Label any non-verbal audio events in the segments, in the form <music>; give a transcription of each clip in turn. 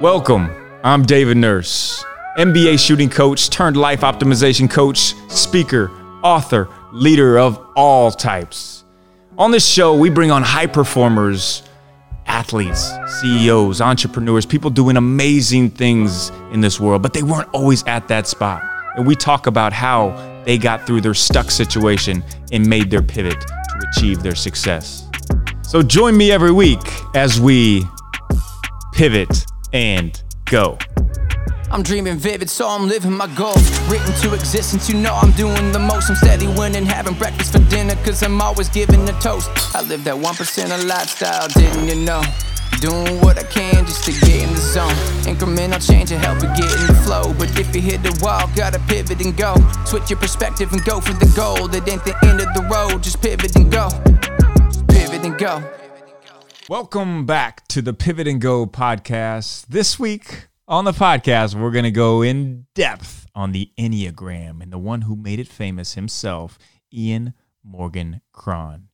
Welcome. I'm David Nurse, NBA shooting coach turned life optimization coach, speaker, author, leader of all types. On this show, we bring on high performers, athletes, CEOs, entrepreneurs, people doing amazing things in this world, but they weren't always at that spot. And we talk about how they got through their stuck situation and made their pivot to achieve their success. So join me every week as we pivot and go. I'm dreaming vivid, so I'm living my goals. Written to existence, you know I'm doing the most. I'm steady winning, having breakfast for dinner, cause I'm always giving a toast. I live that 1% of lifestyle, didn't you know? Doing what I can just to get in the zone. Incremental change will help you get in the flow. But if you hit the wall, gotta pivot and go. Switch your perspective and go for the goal. It ain't the end of the road, just pivot and go. Pivot and go. Welcome back to the Pivot and Go podcast. This week on the podcast, we're going to go in depth on the Enneagram and the one who made it famous himself, Ian Morgan Cron.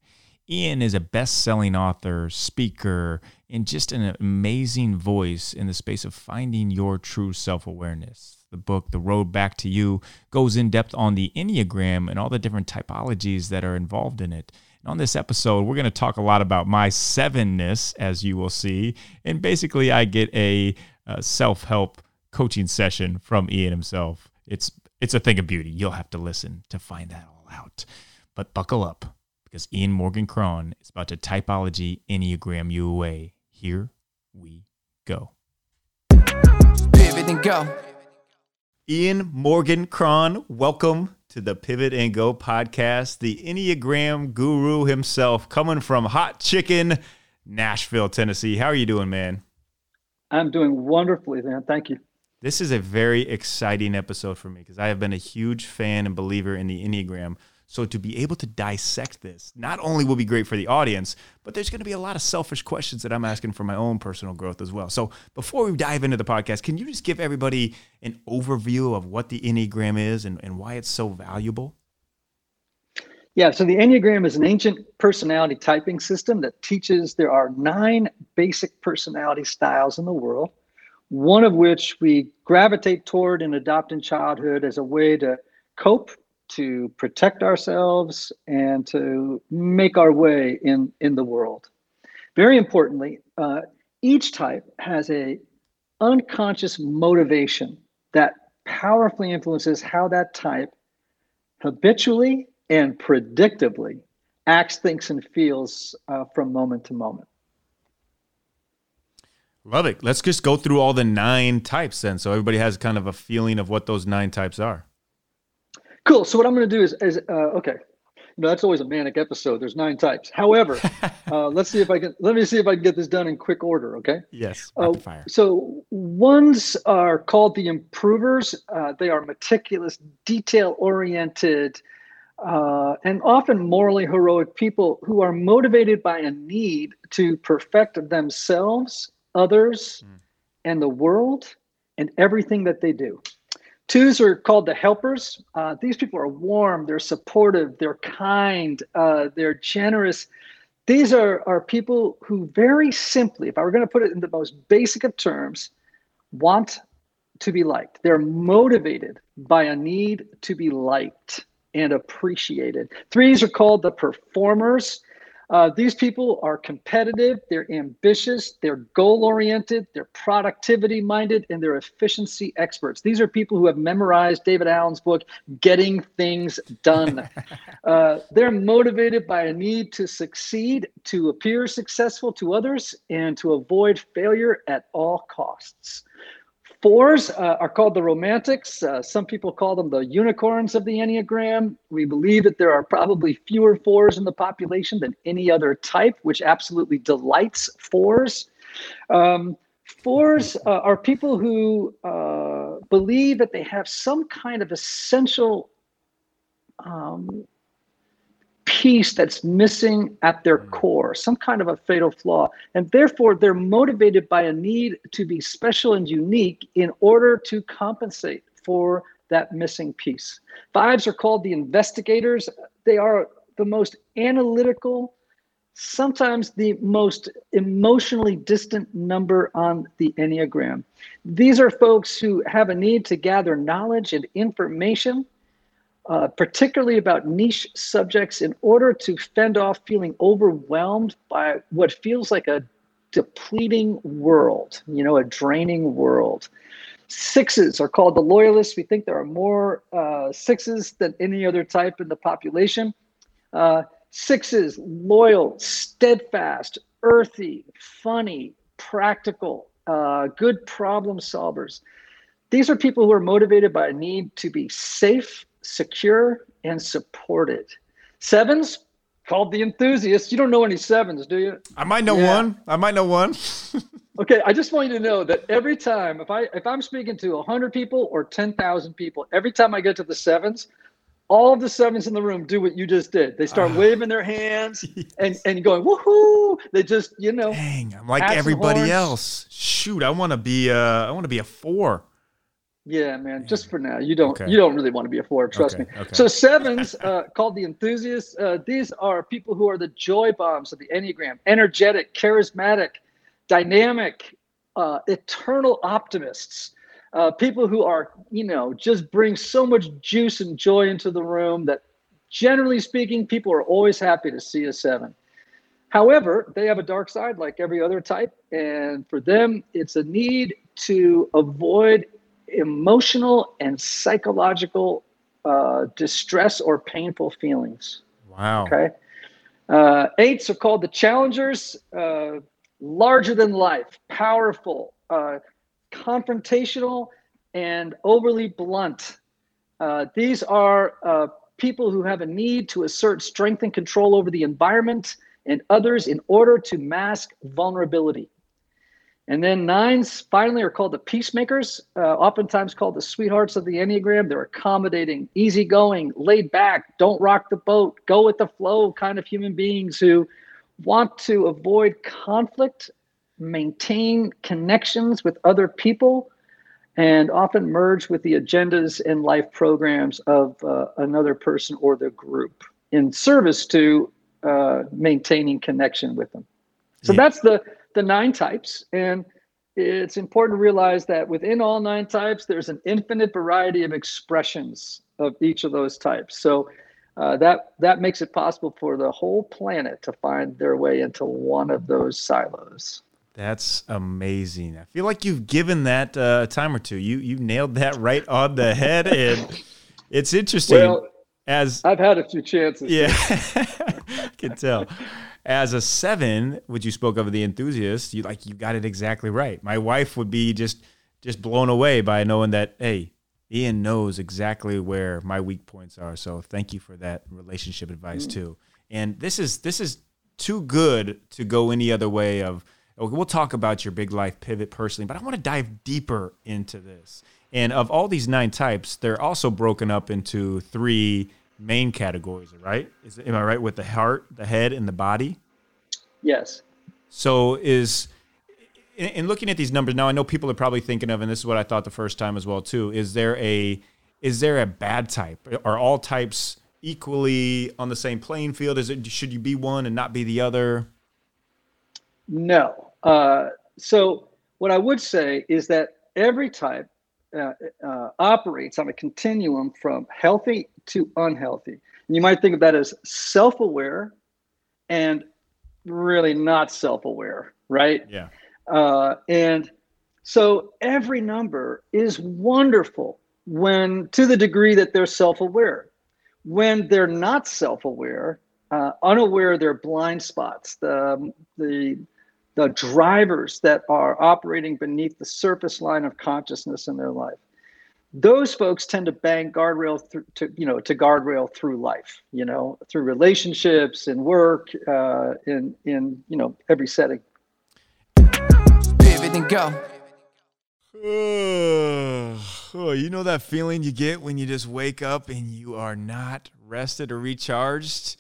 Ian is a best selling author, speaker, and just an amazing voice in the space of finding your true self awareness. The book, The Road Back to You, goes in depth on the Enneagram and all the different typologies that are involved in it. On this episode, we're going to talk a lot about my sevenness, as you will see. And basically, I get a, a self help coaching session from Ian himself. It's, it's a thing of beauty. You'll have to listen to find that all out. But buckle up because Ian Morgan Cron is about to typology Enneagram you away. Here we go. Pivot and go. Ian Morgan Cron, welcome to the Pivot and Go podcast. The Enneagram guru himself, coming from Hot Chicken, Nashville, Tennessee. How are you doing, man? I'm doing wonderfully, man. Thank you. This is a very exciting episode for me because I have been a huge fan and believer in the Enneagram. So to be able to dissect this not only will be great for the audience, but there's going to be a lot of selfish questions that I'm asking for my own personal growth as well. So before we dive into the podcast, can you just give everybody an overview of what the Enneagram is and, and why it's so valuable? Yeah, so the Enneagram is an ancient personality typing system that teaches there are nine basic personality styles in the world, one of which we gravitate toward and adopt in childhood as a way to cope to protect ourselves and to make our way in, in the world. Very importantly, uh, each type has a unconscious motivation that powerfully influences how that type habitually and predictably acts, thinks, and feels uh, from moment to moment. Love it. Let's just go through all the nine types then, so everybody has kind of a feeling of what those nine types are. Cool. So what I'm going to do is, is uh, okay. You know, that's always a manic episode. There's nine types. However, <laughs> uh, let's see if I can. Let me see if I can get this done in quick order. Okay. Yes. Uh, so ones are called the improvers. Uh, they are meticulous, detail-oriented, uh, and often morally heroic people who are motivated by a need to perfect themselves, others, mm. and the world, and everything that they do. Twos are called the helpers. Uh, these people are warm, they're supportive, they're kind, uh, they're generous. These are, are people who, very simply, if I were going to put it in the most basic of terms, want to be liked. They're motivated by a need to be liked and appreciated. Threes are called the performers. Uh, these people are competitive, they're ambitious, they're goal oriented, they're productivity minded, and they're efficiency experts. These are people who have memorized David Allen's book, Getting Things Done. <laughs> uh, they're motivated by a need to succeed, to appear successful to others, and to avoid failure at all costs. Fours uh, are called the romantics. Uh, some people call them the unicorns of the Enneagram. We believe that there are probably fewer fours in the population than any other type, which absolutely delights fours. Um, fours uh, are people who uh, believe that they have some kind of essential um, piece that's missing at their mm. core, some kind of a fatal flaw. And therefore, they're motivated by a need to be special and unique in order to compensate for that missing piece. Fives are called the investigators. They are the most analytical, sometimes the most emotionally distant number on the Enneagram. These are folks who have a need to gather knowledge and information, uh, particularly about niche subjects, in order to fend off feeling overwhelmed by what feels like a depleting world, you know, a draining world. Sixes are called the loyalists. We think there are more uh, sixes than any other type in the population. Uh, Sixes, loyal, steadfast, earthy, funny, practical, uh, good problem solvers. These are people who are motivated by a need to be safe, secure, and supported. Sevens, called the enthusiasts. You don't know any sevens, do you? I might know yeah. one. I might know one. <laughs> okay, I just want you to know that every time, if I if I'm speaking to hundred people or ten thousand people, every time I get to the sevens, all of the sevens in the room do what you just did. They start uh, waving their hands <laughs> yes. and, and going, woohoo. They just, you know. Dang, I'm like everybody else. Shoot, I want to be uh I want to be a four. Yeah, man. Just for now, you don't okay. you don't really want to be a four. Trust okay. me. Okay. So sevens, uh, called the enthusiasts. Uh, these are people who are the joy bombs of the enneagram: energetic, charismatic, dynamic, uh, eternal optimists uh, people who are, you know, just bring so much juice and joy into the room that generally speaking, people are always happy to see a seven. However, they have a dark side like every other type. And for them, it's a need to avoid emotional and psychological uh, distress or painful feelings. Wow. Okay. Uh, eights are called the challengers, uh, larger than life, powerful, uh, confrontational and overly blunt. Uh, these are uh, people who have a need to assert strength and control over the environment and others in order to mask vulnerability. And then nines finally are called the peacemakers, uh, oftentimes called the sweethearts of the Enneagram. They're accommodating, easygoing, laid back, don't rock the boat, go with the flow kind of human beings who want to avoid conflict maintain connections with other people and often merge with the agendas and life programs of uh, another person or the group in service to uh, maintaining connection with them. So yeah. that's the the nine types, and it's important to realize that within all nine types, there's an infinite variety of expressions of each of those types. So uh, that that makes it possible for the whole planet to find their way into one of those silos. That's amazing. I feel like you've given that uh, a time or two. You you nailed that right on the head, and it's interesting. Well, as I've had a few chances. Yeah, <laughs> I can tell. As a seven, which you spoke of the enthusiast, you like you got it exactly right. My wife would be just just blown away by knowing that hey, Ian knows exactly where my weak points are. So thank you for that relationship advice mm. too. And this is this is too good to go any other way of we'll talk about your big life pivot personally, but I want to dive deeper into this. And of all these nine types, they're also broken up into three main categories, right? Is am I right with the heart, the head, and the body? Yes. So is in, in looking at these numbers now, I know people are probably thinking of, and this is what I thought the first time as well too. Is there a is there a bad type? Are all types equally on the same playing field? Is it should you be one and not be the other? No. Uh, so what I would say is that every type uh, uh, operates on a continuum from healthy to unhealthy. And you might think of that as self-aware and really not self-aware, right? Yeah. Uh, and so every number is wonderful when, to the degree that they're self-aware. When they're not self-aware, uh, unaware of their blind spots, the the the drivers that are operating beneath the surface line of consciousness in their life those folks tend to bang guardrail through to you know to guardrail through life you know through relationships and work uh, in in you know every setting pivot and go <sighs> oh, you know that feeling you get when you just wake up and you are not rested or recharged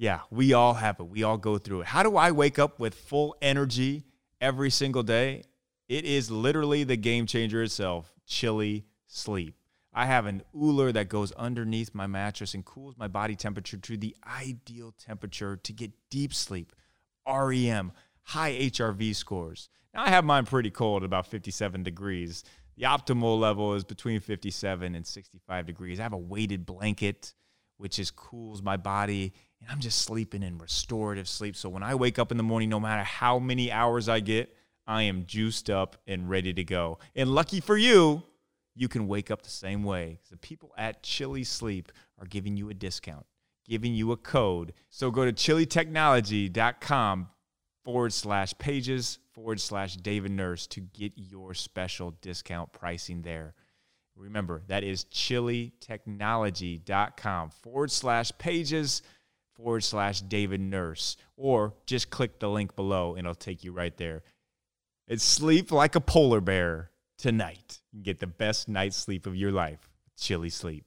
yeah, we all have it. We all go through it. How do I wake up with full energy every single day? It is literally the game changer itself Chili sleep. I have an Ooler that goes underneath my mattress and cools my body temperature to the ideal temperature to get deep sleep. REM, high HRV scores. Now, I have mine pretty cold, about 57 degrees. The optimal level is between 57 and 65 degrees. I have a weighted blanket, which is cools my body, and I'm just sleeping in restorative sleep. So when I wake up in the morning, no matter how many hours I get, I am juiced up and ready to go. And lucky for you, you can wake up the same way. The people at Chili Sleep are giving you a discount, giving you a code. So go to chilitechnology.com forward slash pages forward slash David Nurse to get your special discount pricing there. Remember, that is chilitechnology.com forward slash pages forward slash David Nurse. Or just click the link below and it'll take you right there. It's sleep like a polar bear tonight. Get the best night's sleep of your life. Chili sleep.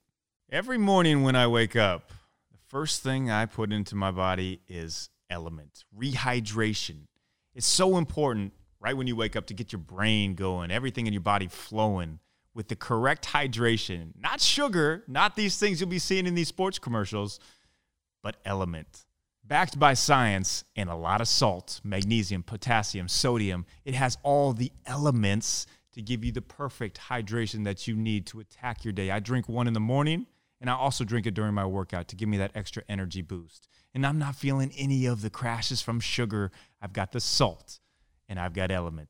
Every morning when I wake up, the first thing I put into my body is LMNT, rehydration. It's so important right when you wake up to get your brain going, everything in your body flowing with the correct hydration. Not sugar, not these things you'll be seeing in these sports commercials, but LMNT. Backed by science and a lot of salt, magnesium, potassium, sodium, it has all the elements to give you the perfect hydration that you need to attack your day. I drink one in the morning and I also drink it during my workout to give me that extra energy boost. And I'm not feeling any of the crashes from sugar. I've got the salt and I've got LMNT.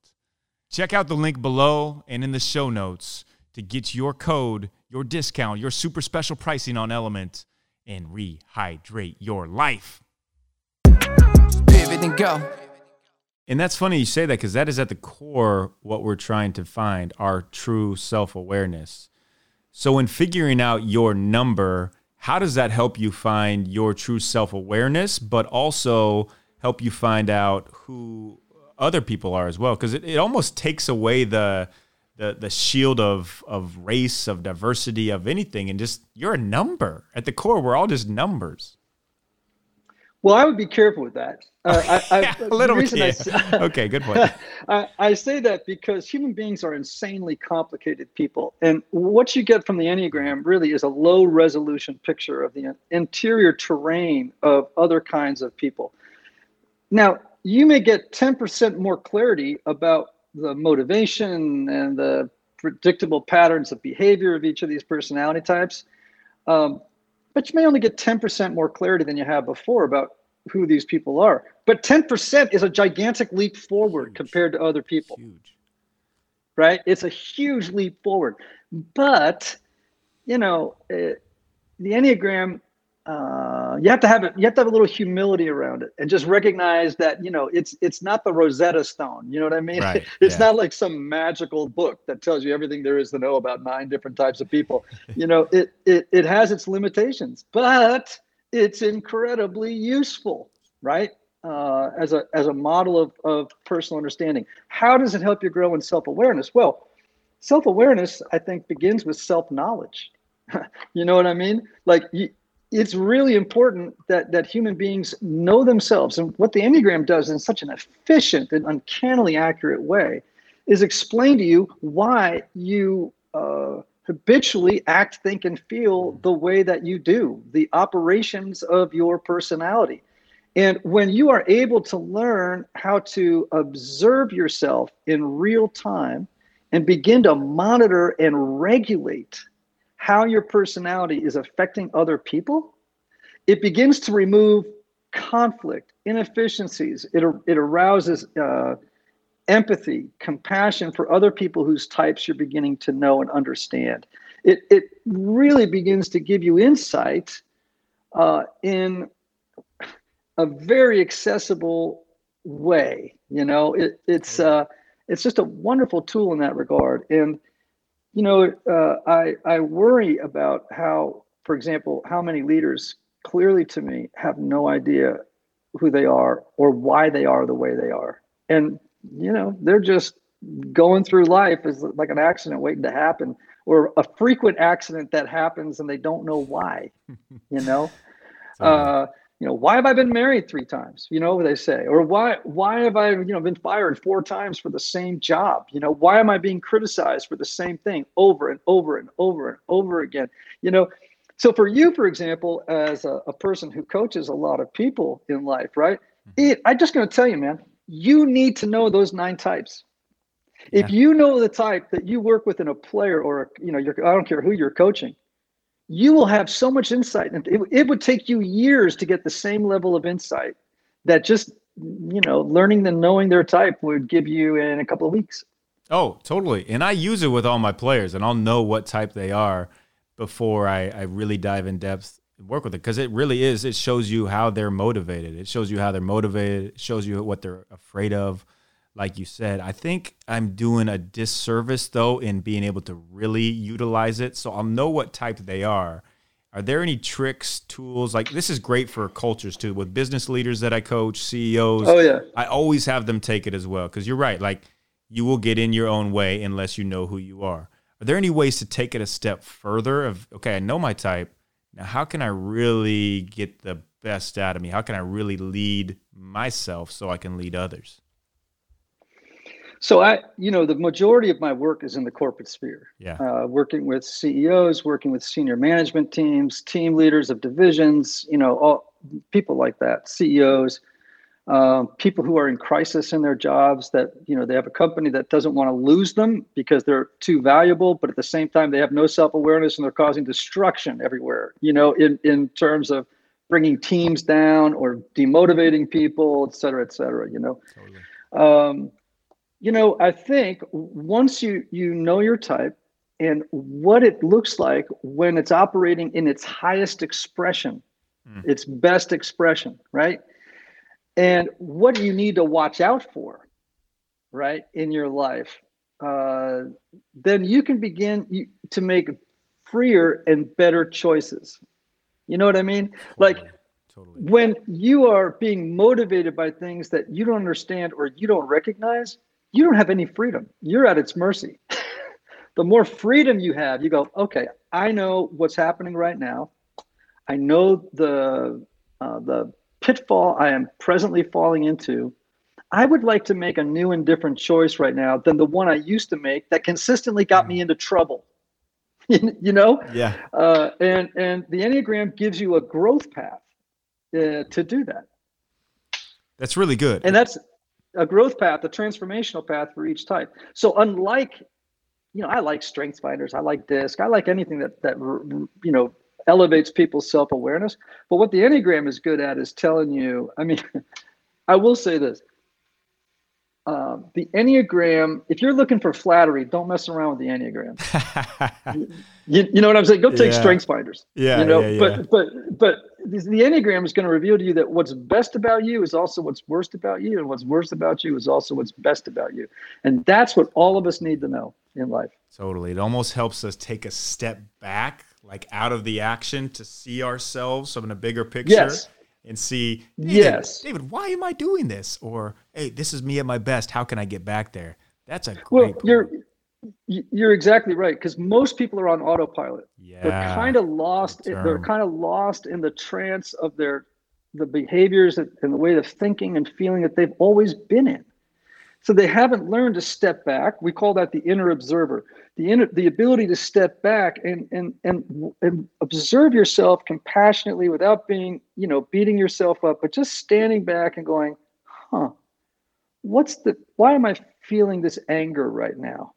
Check out the link below and in the show notes to get your code, your discount, your super special pricing on LMNT and rehydrate your life. Pivot and go. And that's funny you say that because that is at the core what we're trying to find our true self awareness. So, in figuring out your number, how does that help you find your true self awareness, but also help you find out who other people are as well? Because it, it almost takes away the, the the shield of of race, of diversity, of anything, and just you're a number. At the core, we're all just numbers. Well, I would be careful with that. Uh, I, I, <laughs> a little bit. I, okay, good point. <laughs> I, I, say that because human beings are insanely complicated people. And what you get from the Enneagram really is a low resolution picture of the interior terrain of other kinds of people. Now, you may get 10% more clarity about the motivation and the predictable patterns of behavior of each of these personality types. Um, but you may only get 10% more clarity than you have before about who these people are. But 10% is a gigantic leap forward huge. compared to other people. Huge. Right? It's a huge leap forward. But, you know, it, uh, the Enneagram uh, you have to have it. You have to have a little humility around it, and just recognize that you know it's it's not the Rosetta Stone. You know what I mean? Right, <laughs> it's yeah. not like some magical book that tells you everything there is to know about nine different types of people. <laughs> you know, it it it has its limitations, but it's incredibly useful, right? Uh, as a as a model of of personal understanding. How does it help you grow in self awareness? Well, self awareness, I think, begins with self knowledge. <laughs> you know what I mean? Like you, it's really important that that human beings know themselves. And what the enneagram does in such an efficient and uncannily accurate way is explain to you why you uh, habitually act think and feel the way that you do the operations of your personality. And when you are able to learn how to observe yourself in real time and begin to monitor and regulate how your personality is affecting other people, it begins to remove conflict, inefficiencies. It, it arouses uh, empathy, compassion for other people whose types you're beginning to know and understand. It, it really begins to give you insight uh, in a very accessible way. You know, it, it's uh, it's just a wonderful tool in that regard. And you know, uh, I I worry about how, for example, how many leaders clearly to me have no idea who they are or why they are the way they are, and you know, they're just going through life is like an accident waiting to happen or a frequent accident that happens and they don't know why <laughs> you know? Uh, you know why have i been married three times? You know they say or why why have i you know been fired four times for the same job? You know why am i being criticized for the same thing over and over and over and over again? You know so for you for example as a, a person who coaches a lot of people in life right? Mm-hmm. It, I'm just going to tell you, man, you need to know those nine types. Yeah. If you know the type that you work with in a player or, you know, you're, I don't care who you're coaching, you will have so much insight. And it, it would take you years to get the same level of insight that just, you know, learning and knowing their type would give you in a couple of weeks. Oh, totally. And I use it with all my players, and I'll know what type they are before I, I really dive in depth and work with it because it really is. It shows you how they're motivated. It shows you how they're motivated. It shows you what they're afraid of. Like you said, I think I'm doing a disservice though in being able to really utilize it. So I'll know what type they are. Are there any tricks, tools? Like this is great for cultures too. With business leaders that I coach, CEOs, Oh, yeah. I always have them take it as well because you're right. Like you will get in your own way unless you know who you are. Are there any ways to take it a step further? Of okay, I know my type. Now, how can I really get the best out of me? How can I really lead myself so I can lead others? So I, you know, the majority of my work is in the corporate sphere. Yeah. Uh, working with CEOs, working with senior management teams, team leaders of divisions, you know, all people like that, CEOs, um, people who are in crisis in their jobs that, you know, they have a company that doesn't want to lose them because they're too valuable, but at the same time, they have no self-awareness and they're causing destruction everywhere, you know, in, in terms of bringing teams down or demotivating people, et cetera, et cetera, you know. Totally. Um, you know, I think once you you know your type and what it looks like when it's operating in its highest expression, Mm. its best expression, right? And what do you need to watch out for, right, in your life? Uh, then you can begin you- to make freer and better choices. You know what I mean? Like Totally. Totally. when you are being motivated by things that you don't understand or you don't recognize, you don't have any freedom. You're at its mercy. <laughs> the more freedom you have, you go, okay, I know what's happening right now. I know the uh, the pitfall I am presently falling into. I would like to make a new and different choice right now than the one I used to make that consistently got me into trouble. <laughs> you know, Yeah. uh, and and the enneagram gives you a growth path uh, to do that, That's really good. and that's a growth path, a transformational path for each type. So unlike, you know, I like strengths finders, I like disc, I like anything that that you know elevates people's self awareness. But what the enneagram is good at is telling you. I mean, <laughs> I will say this. Um, the enneagram, if you're looking for flattery, don't mess around with the enneagram. <laughs> You, you know what I'm saying? Go take Yeah. strengths finders. yeah. you know, yeah, yeah. but but but the the enneagram is going to reveal to you that what's best about you is also what's worst about you, and what's worst about you is also what's best about you, and that's what all of us need to know in life. Totally. It almost helps us take a step back, like out of the action to see ourselves in a bigger picture Yes. and see, David, Yes. David, why am I doing this? Or, hey, this is me at my best. How can I get back there? That's a great Well, point. you're you're exactly right because most people are on autopilot. yeah. They're kind of lost. good They're kind of lost in the trance of their the behaviors and and the way of thinking and feeling that they've always been in. So they haven't learned to step back. We call that the inner observer. The inner, the ability to step back and and and and observe yourself compassionately without being, you know, beating yourself up, but just standing back and going, "Huh, what's the? Why am I feeling this anger right now?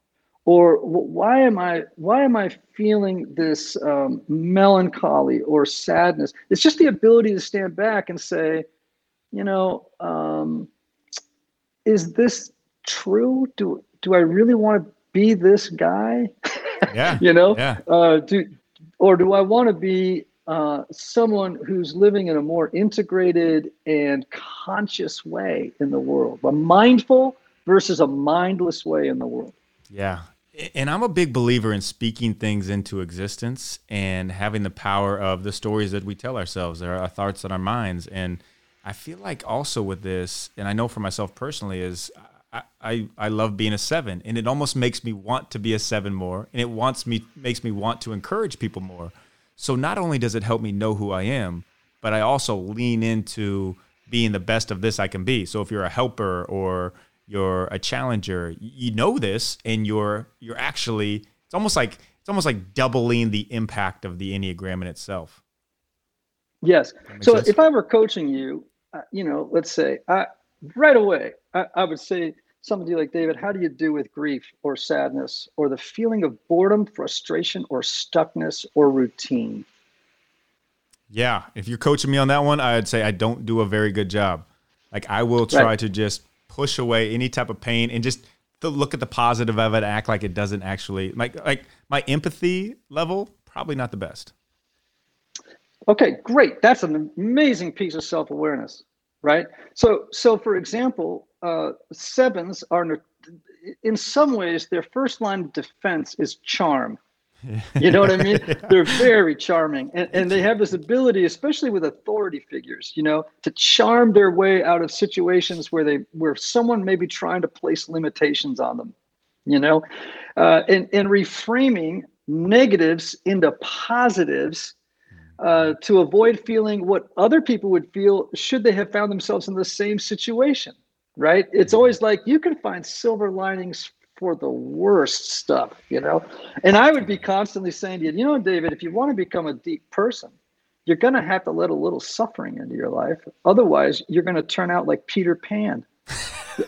Or why am I why am I feeling this um, melancholy or sadness? It's just the ability to stand back and say, you know, um, is this true? Do do I really want to be this guy? yeah. <laughs> you know, Yeah. uh, do or do I want to be uh, someone who's living in a more integrated and conscious way in the world, a mindful versus a mindless way in the world? Yeah. And I'm a big believer in speaking things into existence and having the power of the stories that we tell ourselves, our, thoughts and our minds. And I feel like also with this, and I know for myself personally, is I, I, I love being a seven, and it almost makes me want to be a seven more, and it wants me makes me want to encourage people more. So not only does it help me know who I am, but I also lean into being the best of this I can be. So if you're a helper or you're a challenger, you know this, and you're you're actually it's almost like it's almost like doubling the impact of the enneagram in itself. Yes. So sense? if I were coaching you, uh, you know, let's say, I, right away, I, I would say somebody like David, how do you do with grief or sadness or the feeling of boredom, frustration, or stuckness or routine? Yeah, if you're coaching me on that one, I'd say I don't do a very good job. Like I will try right. to just push away any type of pain and just look at the positive of it, act like it doesn't actually like like my empathy level probably not the best. Okay, great. That's an amazing piece of self-awareness, right? So so for example, uh, sevens are in some ways their first line of defense is charm you know what I mean? <laughs> They're very charming. And, and they have this ability, especially with authority figures, you know, to charm their way out of situations where they where someone may be trying to place limitations on them, you know, uh, and, and reframing negatives into positives uh, to avoid feeling what other people would feel should they have found themselves in the same situation right it's always like you can find silver linings for the worst stuff, you know? And I would be constantly saying to you, you know, David, if you want to become a deep person, you're going to have to let a little suffering into your life. Otherwise, you're going to turn out like Peter Pan,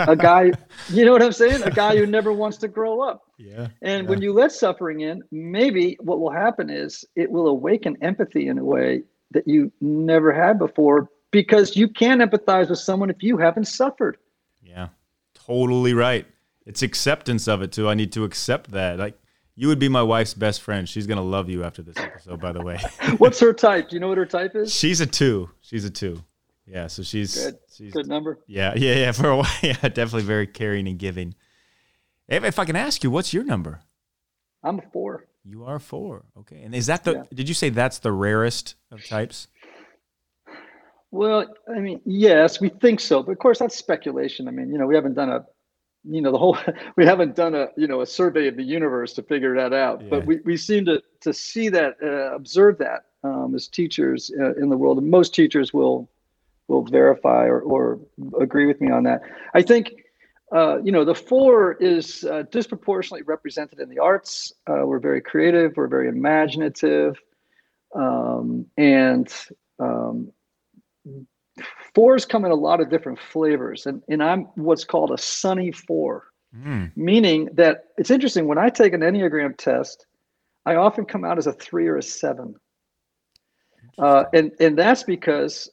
a guy, <laughs> you know what I'm saying? A guy who never wants to grow up. Yeah. And yeah. when you let suffering in, maybe what will happen is it will awaken empathy in a way that you never had before because you can empathize with someone if you haven't suffered. Yeah, totally right it's acceptance of it too. I need to accept that. Like you would be my wife's best friend. She's gonna love you after this episode, by the way. <laughs> What's her type? Do you know what her type is? She's a two. She's a two. Yeah, so she's good. She's, good number. Yeah, <laughs> yeah, yeah. For a while, <laughs> yeah, definitely very caring and giving. If, if I can ask you, what's your number? I'm a four. You are a four. Okay, and is that the? Yeah. Did you say that's the rarest of types? Well, I mean, yes, we think so, but of course that's speculation. I mean, you know, we haven't done a you know the whole <laughs> we haven't done a you know a survey of the universe to figure that out yeah. but we, we seem to to see that uh, observe that um, as teachers uh, in the world. And most teachers will will verify or, or agree with me on that. I think uh, you know the four is uh, disproportionately represented in the arts. Uh, we're very creative we're very imaginative um, and um, fours come in a lot of different flavors and, and i'm what's called a sunny four mm. meaning that it's interesting when i take an enneagram test i often come out as a three or a seven. Uh, and and that's because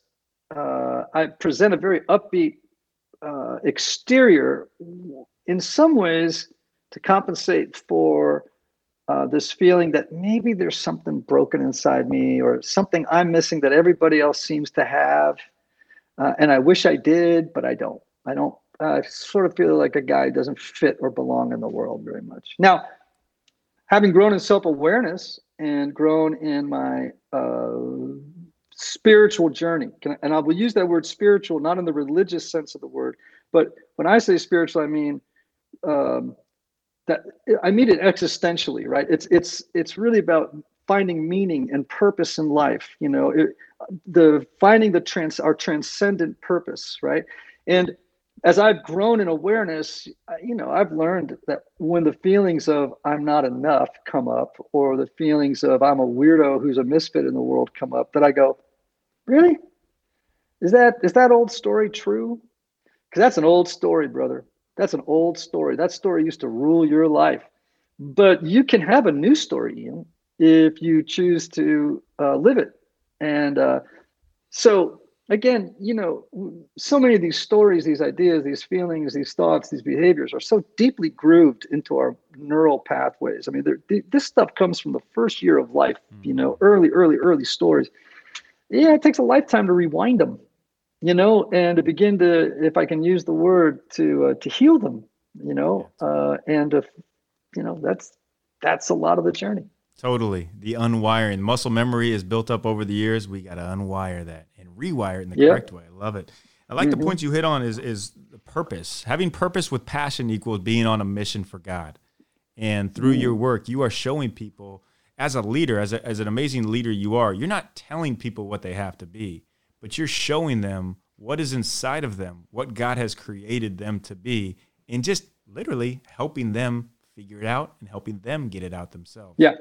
uh, i present a very upbeat uh, exterior in some ways to compensate for uh, this feeling that maybe there's something broken inside me or something i'm missing that everybody else seems to have uh, and I wish I did, but I don't. I don't. I sort of feel like a guy doesn't fit or belong in the world very much. Now, having grown in self awareness and grown in my uh, spiritual journey, I, and I will use that word spiritual not in the religious sense of the word, but when I say spiritual, I mean um, that I mean it existentially, right? It's it's it's really about finding meaning and purpose in life. You know, it, the finding the trans our transcendent purpose, right? And as I've grown in awareness, you know, I've learned that when the feelings of I'm not enough come up, or the feelings of I'm a weirdo who's a misfit in the world come up, that I go, really? Is that is that old story true? Because that's an old story, brother. That's an old story. That story used to rule your life. But you can have a new story, Ian, if you choose to uh, live it and uh, so again, you know, so many of these stories, these ideas, these feelings, these thoughts, these behaviors are so deeply grooved into our neural pathways. I mean, this stuff comes from the first year of life, you know, mm-hmm. early, early, early stories. Yeah, it takes a lifetime to rewind them, you know, and to begin to, if I can use the word, to uh, to heal them, you know, uh, and to, you know, that's that's a lot of the journey. Totally. The unwiring. Muscle memory is built up over the years. We got to unwire that and rewire it in the yep. correct way. I love it. I like mm-hmm. the points you hit on is is the purpose. Having purpose with passion equals being on a mission for God. And through mm-hmm. your work, you are showing people as a leader, as, a, as an amazing leader you are, you're not telling people what they have to be, but you're showing them what is inside of them, what God has created them to be, and just literally helping them figure it out and helping them get it out themselves. Yeah.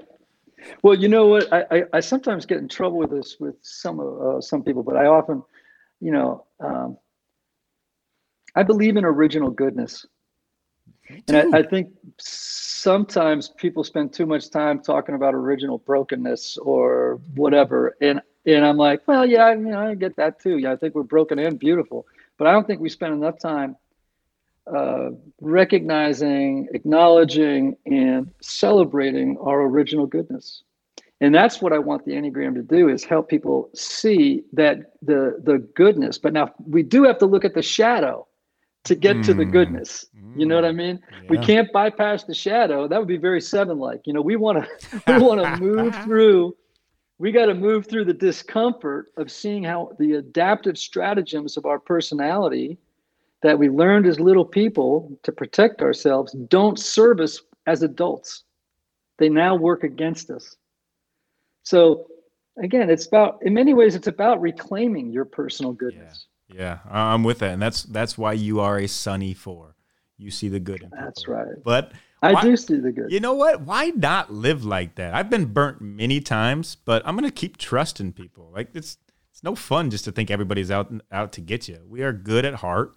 Well, you know what? I, I, I sometimes get in trouble with this with some uh, some people, but I often you know, um, I believe in original goodness. And I, I, think sometimes people spend too much time talking about original brokenness or whatever. And and I'm like, well, yeah, I mean, I get that too. Yeah, I think we're broken and beautiful, but I don't think we spend enough time uh, recognizing, acknowledging, and celebrating our original goodness. And that's what I want the Enneagram to do is help people see that the the goodness. But now we do have to look at the shadow to get mm. to the mm. goodness. You know what I mean? Yeah. We can't bypass the shadow. That would be very seven like. You know, we want to <laughs> we want to move <laughs> through we got to move through the discomfort of seeing how the adaptive stratagems of our personality that we learned as little people to protect ourselves don't serve us as adults. They now work against us. So again, it's about in many ways it's about reclaiming your personal goodness. Yeah, yeah I'm with that, and that's that's why you are a sunny four. You see the good in people. That's right. But I do see the good. You know what? Why not live like that? I've been burnt many times, but I'm gonna keep trusting people. Like it's it's no fun just to think everybody's out out to get you. We are good at heart.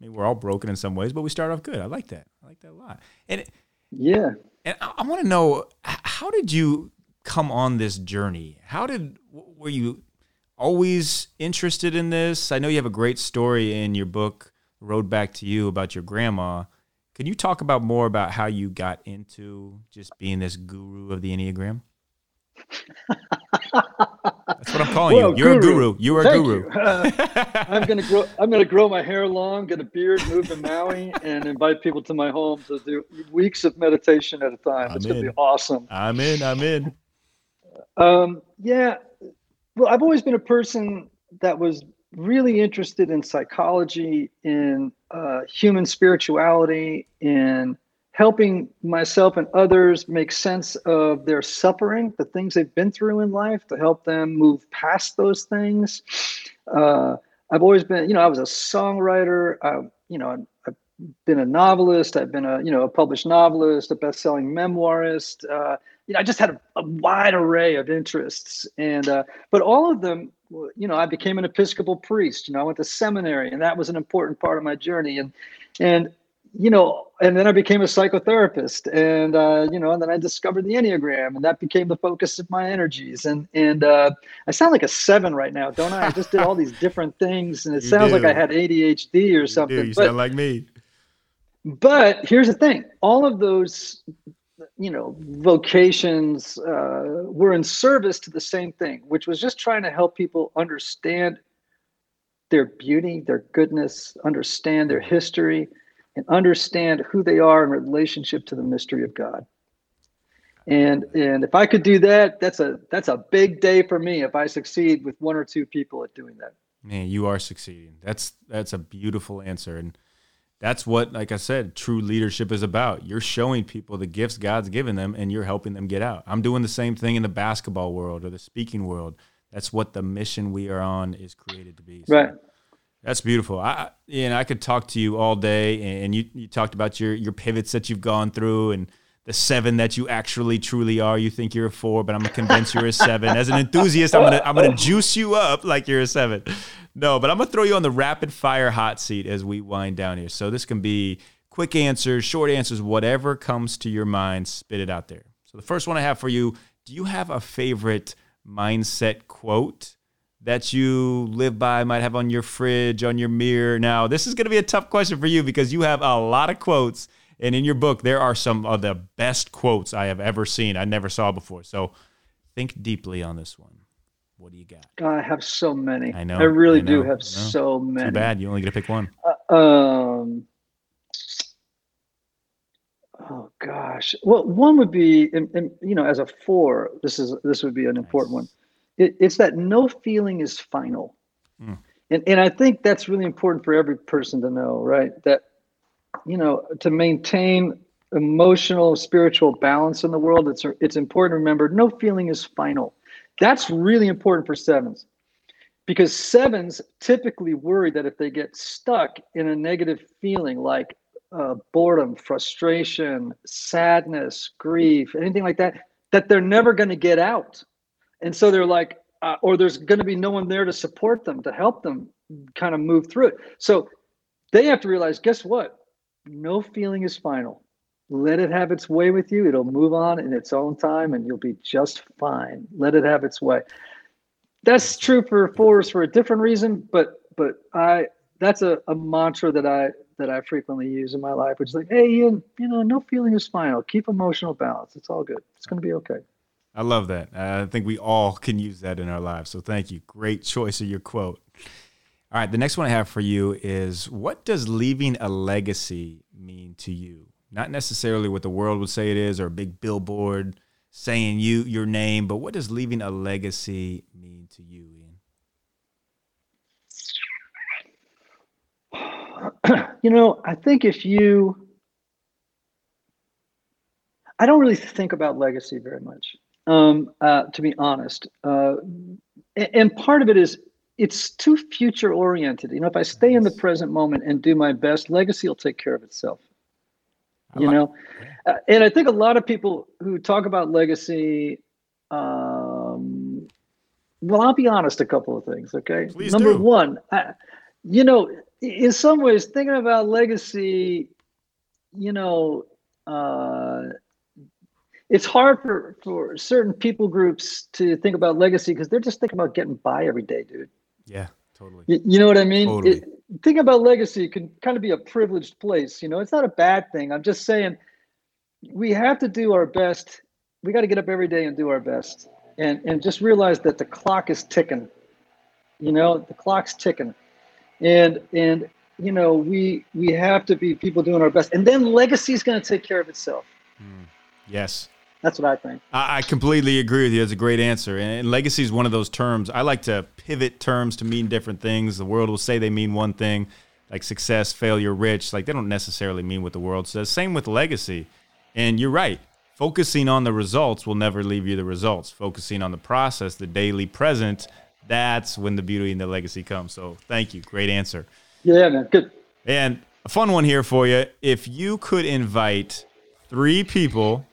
I mean, we're all broken in some ways, but we start off good. I like that. I like that a lot. And it, yeah. And I, I want to know how did you come on this journey? How did were you always interested in this? I know you have a great story in your book, Road Back to You, about your grandma. Can you talk about more about how you got into just being this guru of the Enneagram? <laughs> That's what I'm calling you. You're guru. a guru. You are Thank a guru. You. Uh, I'm gonna grow. I'm gonna grow my hair long, get a beard, move to Maui, and invite people to my home to do weeks of meditation at a time. I'm it's in. gonna be awesome. I'm in. I'm in. Um, yeah. Well, I've always been a person that was really interested in psychology, in uh, human spirituality, in helping myself and others make sense of their suffering, the things they've been through in life, to help them move past those things. Uh, I've always been, you know, I was a songwriter. Uh, you know, I've been a novelist. I've been a, you know, a published novelist, a best-selling memoirist. Uh, you know, I just had a, a wide array of interests, and uh, but all of them, you know, I became an Episcopal priest. You know, I went to seminary, and that was an important part of my journey. And and you know, and then I became a psychotherapist, and uh, you know, and then I discovered the Enneagram, and that became the focus of my energies. And and uh, I sound like a seven right now, don't I? I just did all these <laughs> different things, and it you sounds do. like I had ADHD or you something. Do. You but, sound like me. But here's the thing: all of those you know vocations uh, were in service to the same thing which was just trying to help people understand their beauty their goodness understand their history and understand who they are in relationship to the mystery of god and and if i could do that that's a that's a big day for me if i succeed with one or two people at doing that man you are succeeding that's that's a beautiful answer and that's what, like I said, true leadership is about. You're showing people the gifts God's given them and you're helping them get out. I'm doing the same thing in the basketball world or the speaking world. That's what the mission we are on is created to be. So right. That's beautiful. I, know, I could talk to you all day and you, you talked about your, your pivots that you've gone through and the seven that you actually truly are. You think you're a four, but I'm gonna convince you're a seven. As an enthusiast, I'm gonna I'm gonna juice you up like you're a seven. No, but I'm gonna throw you on the rapid fire hot seat as we wind down here. So this can be quick answers, short answers, whatever comes to your mind, spit it out there. So the first one I have for you, do you have a favorite mindset quote that you live by, might have on your fridge, on your mirror? Now, this is gonna be a tough question for you because you have a lot of quotes. And in your book, there are some of the best quotes I have ever seen. I never saw before. So think deeply on this one. What do you got? I have so many. I know. I really I know, do have so many. Too bad you only get to pick one. Uh, um. Oh gosh. Well, one would be, in, in, you know, as a four, this is this would be an nice. important one. It, it's that no feeling is final, mm. and and I think that's really important for every person to know, right? That you know, to maintain emotional, spiritual balance in the world, it's it's important to remember no feeling is final. That's really important for sevens because sevens typically worry that if they get stuck in a negative feeling like uh, boredom, frustration, sadness, grief, anything like that, that they're never going to get out. And so they're like, uh, or there's going to be no one there to support them, to help them kind of move through it. So they have to realize, guess what? No feeling is final. Let it have its way with you. It'll move on in its own time and you'll be just fine. Let it have its way. That's true for fours for a different reason, but but I that's a, a mantra that I that I frequently use in my life, which is like, hey, Ian, you know, no feeling is final. Keep emotional balance. It's all good. It's going to be okay. I love that. I think we all can use that in our lives. So thank you. Great choice of your quote. All right, the next one I have for you is what does leaving a legacy mean to you? Not necessarily what the world would say it is or a big billboard saying you your name, but what does leaving a legacy mean to you, Ian? <clears throat> you know, I think if you I don't really think about legacy very much um, uh, to be honest. Uh, and part of it is it's too future oriented. You know, if I stay in the present moment and do my best, legacy will take care of itself. You like know, uh, and I think a lot of people who talk about legacy. Um, well, I'll be honest. A couple of things. Okay. Please Number do. one, I, you know, in some ways, thinking about legacy, you know, uh, it's hard for for certain people groups to think about legacy because they're just thinking about getting by every day, dude. Yeah, totally. You, you know what I mean? Totally. It, think about legacy can kind of be a privileged place. You know, it's not a bad thing. I'm just saying we have to do our best. We got to get up every day and do our best, and and just realize that the clock is ticking. You know, the clock's ticking, and and you know we we have to be people doing our best, and then legacy is going to take care of itself. Mm. Yes. That's what I think. I, completely agree with you. It's a great answer. And, legacy is one of those terms. I like to pivot terms to mean different things. The world will say they mean one thing, like success, failure, rich. Like they don't necessarily mean what the world says. Same with legacy. And you're right. Focusing on the results will never leave you the results. Focusing on the process, the daily present, that's when the beauty and the legacy comes. So thank you. Great answer. Yeah, man. Good. And a fun one here for you. If you could invite three people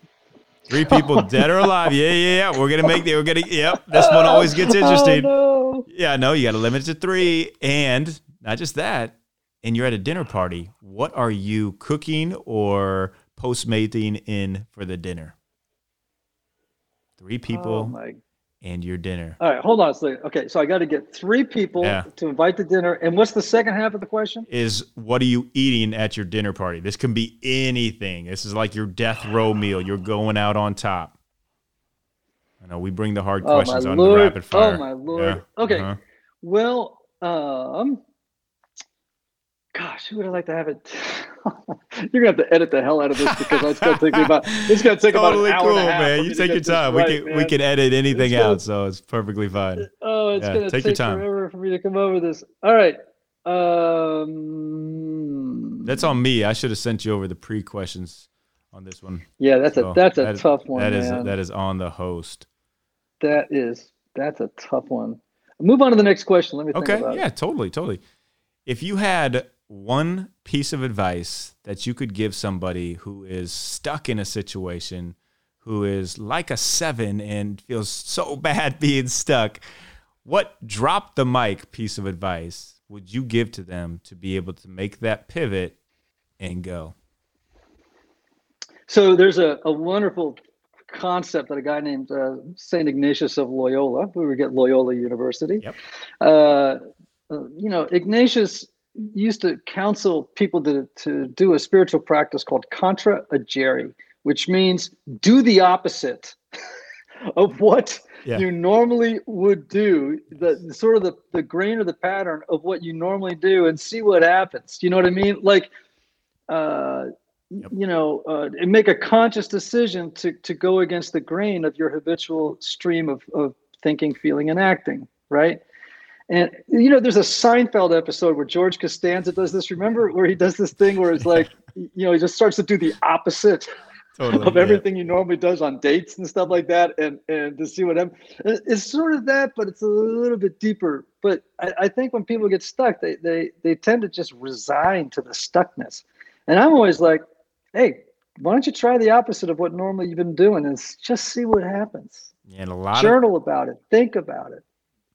Three people dead or alive. Yeah, yeah, yeah. We're gonna make the. We're gonna. Yep. This one always gets <laughs> oh, interesting. Oh, no. Yeah, no. You got to limit it to three, and not just that. And you're at a dinner party. What are you cooking or postmating in for the dinner? Three people. Oh and your dinner. All right, hold on a second. Okay, so I got to get three people Yeah. to invite to dinner. And what's the second half of the question? Is what are you eating at your dinner party? This can be anything. This is like your death row meal. You're going out on top. I know we bring the hard Oh, questions on the rapid fire. Oh, my Lord. Yeah. Okay. Uh-huh. Well, um, gosh, who would I like to have it? <laughs> You're gonna have to edit the hell out of this because it's gonna take me about it's gonna take totally about an hour cool, and a half man. You take your time. right, we can we can edit anything gonna- out, so it's perfectly fine. Oh, it's Yeah, gonna take take, your time. forever for me to come over this. All right. Um, That's on me. I should have sent you over the pre questions on this one. yeah. That's a that's a that is- tough one, That is man. that is on the host. That is that's a tough one. Move on to the next question. Let me think Okay. Yeah, it. totally, totally. If you had one piece of advice that you could give somebody who is stuck in a situation, who is like a seven and feels so <laughs> bad being stuck, what drop the mic piece of advice would you give to them to be able to make that pivot and go? So there's a, a wonderful concept that a guy named uh, Saint Ignatius of Loyola, we were at Loyola University. Yep. Uh, uh, you know, Ignatius used to counsel people to to do a spiritual practice called contra agere, which means do the opposite <laughs> of what Yeah. you normally would do. The sort of the, the grain or the pattern of what you normally do, and see what happens. You know what I mean? Like. Uh, Yep. you know, uh, and make a conscious decision to to go against the grain of your habitual stream of of thinking, feeling, and acting, right? And you know, there's a Seinfeld episode where George Costanza does this. Remember where he does this thing where it's like, you know, he just starts to do the opposite Totally. of yeah. everything he normally does on dates and stuff like that, and and to see what happens. It's sort of that, but it's a little bit deeper. But I, I think when people get stuck, they they they tend to just resign to the stuckness. And I'm always like, hey, why don't you try the opposite of what normally you've been doing and just see what happens? And a lot of Journal about it, think about it.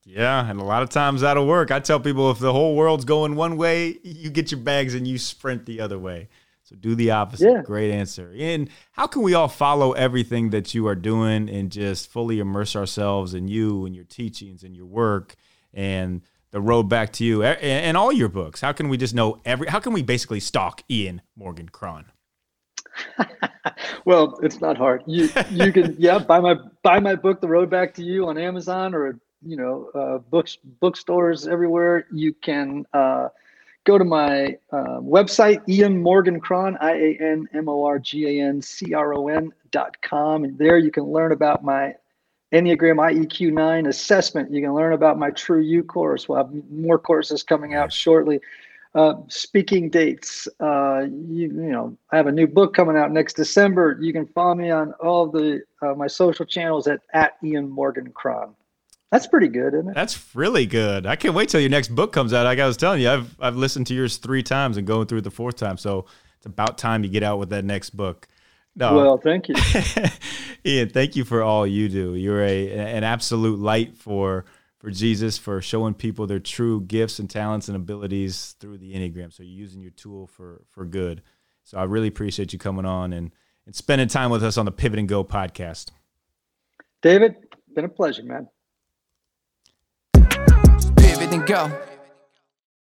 Yeah, and a lot of times that'll work. I tell people if the whole world's going one way, you get your bags and you sprint the other way. So do the opposite. Yeah. Great answer. And how can we all follow everything that you are doing and just fully immerse ourselves in you and your teachings and your work and the road back to you and all your books? How can we just know every? How can we basically stalk Ian Morgan Cron? <laughs> well, it's not hard. You you can yeah buy my buy my book, The Road Back to You, on Amazon or you know uh, books bookstores everywhere. You can uh, go to my uh, website, Ian Morgan Cron, I A N M O R G A N C R O N dot com, and there you can learn about my Enneagram IEQ 9 assessment. You can learn about my True You course. We'll have more courses coming out shortly. Uh, speaking dates. Uh, you, you, know, I have a new book coming out next December. You can follow me on all the uh, my social channels at at Ian Morgan Cron. That's pretty good, isn't it? That's really good. I can't wait till your next book comes out. Like I was telling you, I've I've listened to yours three times and going through it the fourth time. So it's about time you get out with that next book. No. Well, thank you, <laughs> Ian. Thank you for all you do. You're a an absolute light for for Jesus for showing people their true gifts and talents and abilities through the Enneagram. So you're using your tool for for good. So I really appreciate you coming on and, and spending time with us on the Pivot and Go podcast. David, been a pleasure, man. Pivot and go.